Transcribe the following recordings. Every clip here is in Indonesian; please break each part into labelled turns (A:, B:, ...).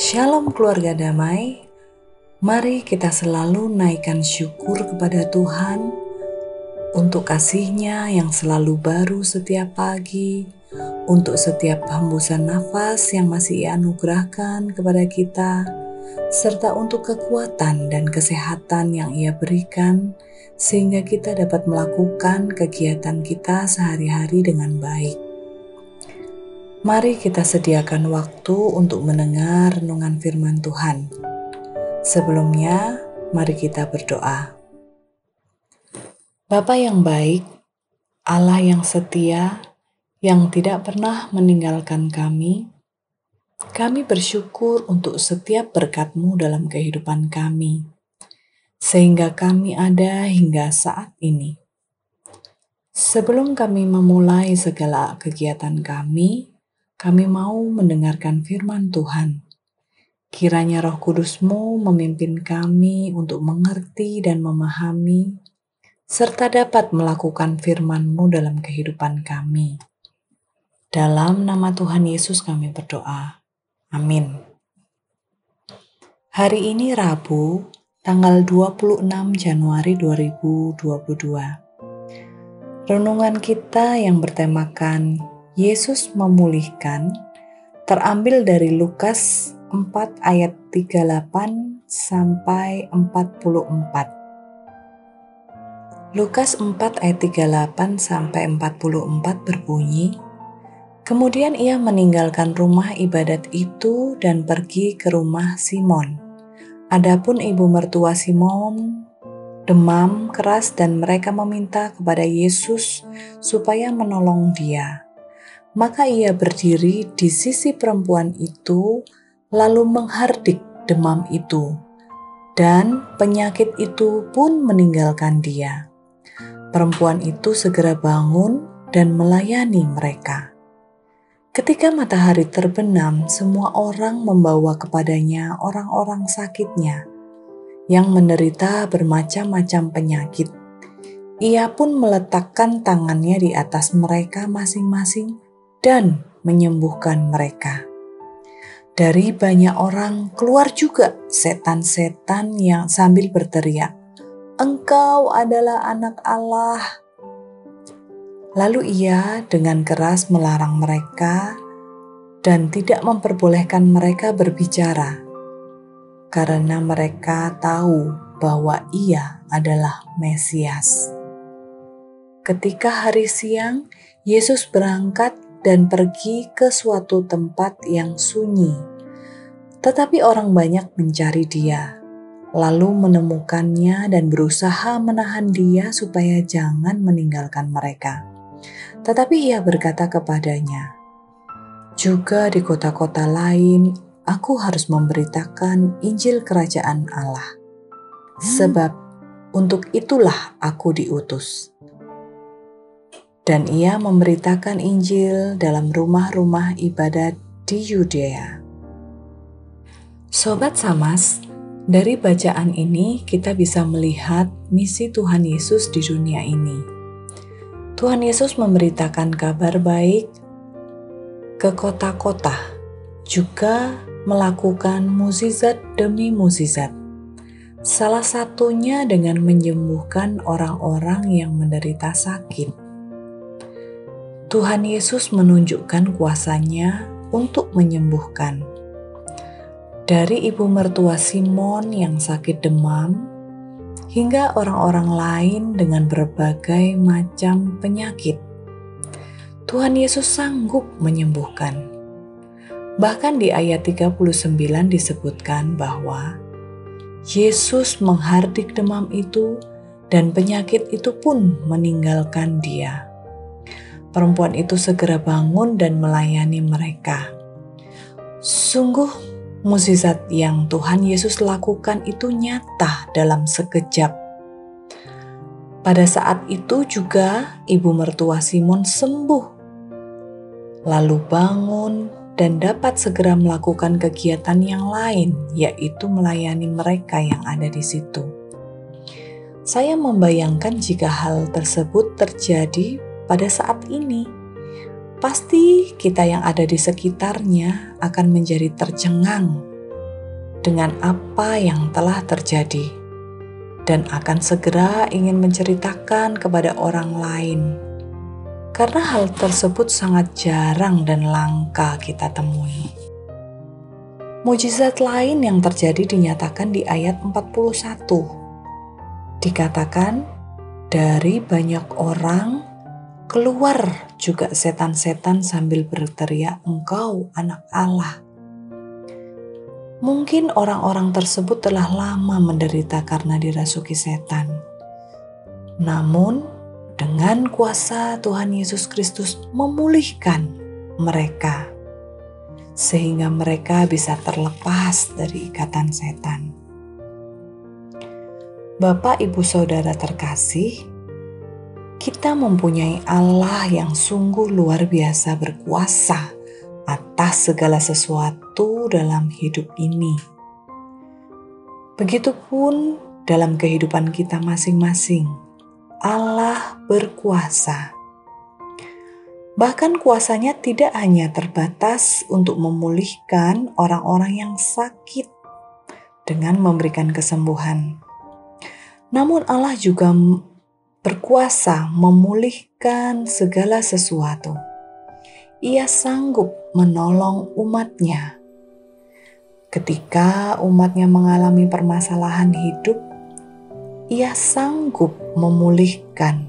A: Shalom keluarga damai. Mari kita selalu naikkan syukur kepada Tuhan untuk kasihnya yang selalu baru setiap pagi, untuk setiap hembusan nafas yang masih ia anugerahkan kepada kita, serta untuk kekuatan dan kesehatan yang ia berikan sehingga kita dapat melakukan kegiatan kita sehari-hari dengan baik. Mari kita sediakan waktu untuk mendengar renungan firman Tuhan. Sebelumnya, mari kita berdoa. Bapa yang baik, Allah yang setia, yang tidak pernah meninggalkan kami, kami bersyukur untuk setiap berkat-Mu dalam kehidupan kami, sehingga kami ada hingga saat ini. Sebelum kami memulai segala kegiatan kami, kami mau mendengarkan firman Tuhan. Kiranya roh kudusmu memimpin kami untuk mengerti dan memahami, serta dapat melakukan firman-Mu dalam kehidupan kami. Dalam nama Tuhan Yesus kami berdoa. Amin. Hari ini Rabu, tanggal 26 Januari 2022. Renungan kita yang bertemakan Yesus memulihkan terambil dari Lukas 4 ayat 38 sampai 44. Lukas 4 ayat 38 sampai 44 berbunyi, Kemudian ia meninggalkan rumah ibadat itu dan pergi ke rumah Simon. Adapun ibu mertua Simon demam keras dan mereka meminta kepada Yesus supaya menolong dia. Maka ia berdiri di sisi perempuan itu, lalu menghardik demam itu, dan penyakit itu pun meninggalkan dia. Perempuan itu segera bangun dan melayani mereka. Ketika matahari terbenam, semua orang membawa kepadanya orang-orang sakitnya yang menderita bermacam-macam penyakit. Ia pun meletakkan tangannya di atas mereka masing-masing dan menyembuhkan mereka. Dari banyak orang keluar juga setan-setan yang sambil berteriak, "Engkau adalah Anak Allah!" Lalu ia dengan keras melarang mereka dan tidak memperbolehkan mereka berbicara, karena mereka tahu bahwa ia adalah Mesias. Ketika hari siang, Yesus berangkat dan pergi ke suatu tempat yang sunyi. Tetapi orang banyak mencari dia, lalu menemukannya dan berusaha menahan dia supaya jangan meninggalkan mereka. Tetapi ia berkata kepadanya, "Juga di kota-kota lain aku harus memberitakan Injil Kerajaan Allah, sebab untuk itulah aku diutus." Dan ia memberitakan Injil dalam rumah-rumah ibadat di Yudea. Sobat Samas, dari bacaan ini kita bisa melihat misi Tuhan Yesus di dunia ini. Tuhan Yesus memberitakan kabar baik ke kota-kota, juga melakukan mukjizat demi mukjizat. Salah satunya dengan menyembuhkan orang-orang yang menderita sakit Tuhan Yesus menunjukkan kuasanya untuk menyembuhkan. Dari ibu mertua Simon yang sakit demam, hingga orang-orang lain dengan berbagai macam penyakit. Tuhan Yesus sanggup menyembuhkan. Bahkan di ayat 39 disebutkan bahwa Yesus menghardik demam itu dan penyakit itu pun meninggalkan dia perempuan itu segera bangun dan melayani mereka. Sungguh, mukjizat yang Tuhan Yesus lakukan itu nyata dalam sekejap. Pada saat itu juga ibu mertua Simon sembuh, lalu bangun dan dapat segera melakukan kegiatan yang lain, yaitu melayani mereka yang ada di situ. Saya membayangkan jika hal tersebut terjadi pada saat ini, pasti kita yang ada di sekitarnya akan menjadi tercengang dengan apa yang telah terjadi dan akan segera ingin menceritakan kepada orang lain. Karena hal tersebut sangat jarang dan langka kita temui. Mujizat lain yang terjadi dinyatakan di ayat 41. Dikatakan, dari banyak orang keluar juga setan-setan sambil berteriak, "Engkau anak Allah." Mungkin orang-orang tersebut telah lama menderita karena dirasuki setan. Namun, dengan kuasa Tuhan Yesus Kristus memulihkan mereka, sehingga mereka bisa terlepas dari ikatan setan. Bapak, ibu, saudara terkasih, kita mempunyai Allah yang sungguh luar biasa berkuasa atas segala sesuatu dalam hidup ini. Begitupun dalam kehidupan kita masing-masing, Allah berkuasa. Bahkan kuasanya tidak hanya terbatas untuk memulihkan orang-orang yang sakit dengan memberikan kesembuhan. Namun Allah juga berkuasa memulihkan segala sesuatu ia sanggup menolong umatnya. Ketika umatnya mengalami permasalahan hidup, ia sanggup memulihkan.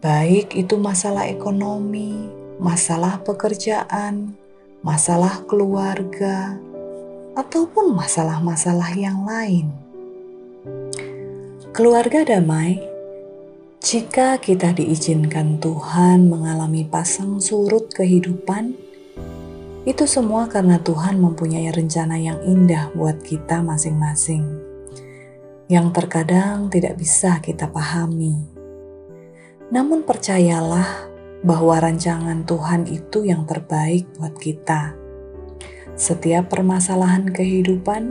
A: Baik itu masalah ekonomi, masalah pekerjaan, masalah keluarga, ataupun masalah-masalah yang lain. Keluarga damai jika kita diizinkan Tuhan mengalami pasang surut kehidupan, itu semua karena Tuhan mempunyai rencana yang indah buat kita masing-masing, yang terkadang tidak bisa kita pahami. Namun, percayalah bahwa rancangan Tuhan itu yang terbaik buat kita. Setiap permasalahan kehidupan,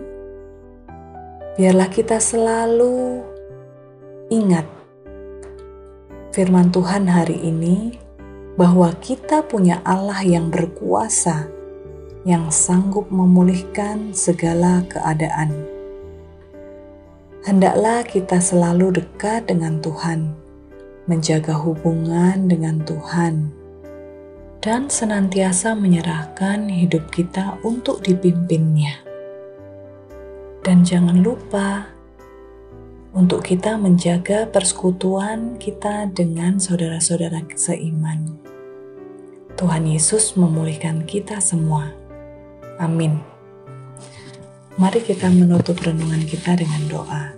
A: biarlah kita selalu ingat firman Tuhan hari ini bahwa kita punya Allah yang berkuasa, yang sanggup memulihkan segala keadaan. Hendaklah kita selalu dekat dengan Tuhan, menjaga hubungan dengan Tuhan, dan senantiasa menyerahkan hidup kita untuk dipimpinnya. Dan jangan lupa untuk kita menjaga persekutuan kita dengan saudara-saudara seiman. Tuhan Yesus memulihkan kita semua. Amin. Mari kita menutup renungan kita dengan doa.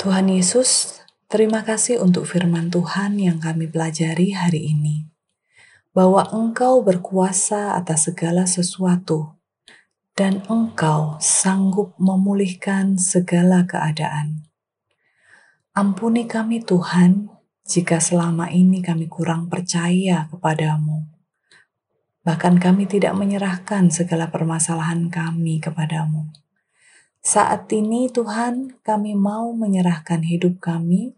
A: Tuhan Yesus, terima kasih untuk firman Tuhan yang kami pelajari hari ini. Bahwa Engkau berkuasa atas segala sesuatu dan Engkau sanggup memulihkan segala keadaan. Ampuni kami, Tuhan, jika selama ini kami kurang percaya kepadamu. Bahkan kami tidak menyerahkan segala permasalahan kami kepadamu. Saat ini, Tuhan, kami mau menyerahkan hidup kami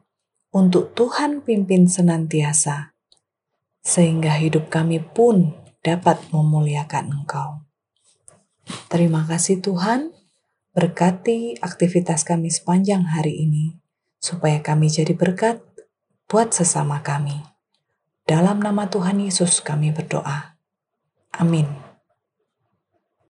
A: untuk Tuhan pimpin senantiasa, sehingga hidup kami pun dapat memuliakan Engkau. Terima kasih Tuhan, berkati aktivitas kami sepanjang hari ini, supaya kami jadi berkat buat sesama kami. Dalam nama Tuhan Yesus kami berdoa. Amin.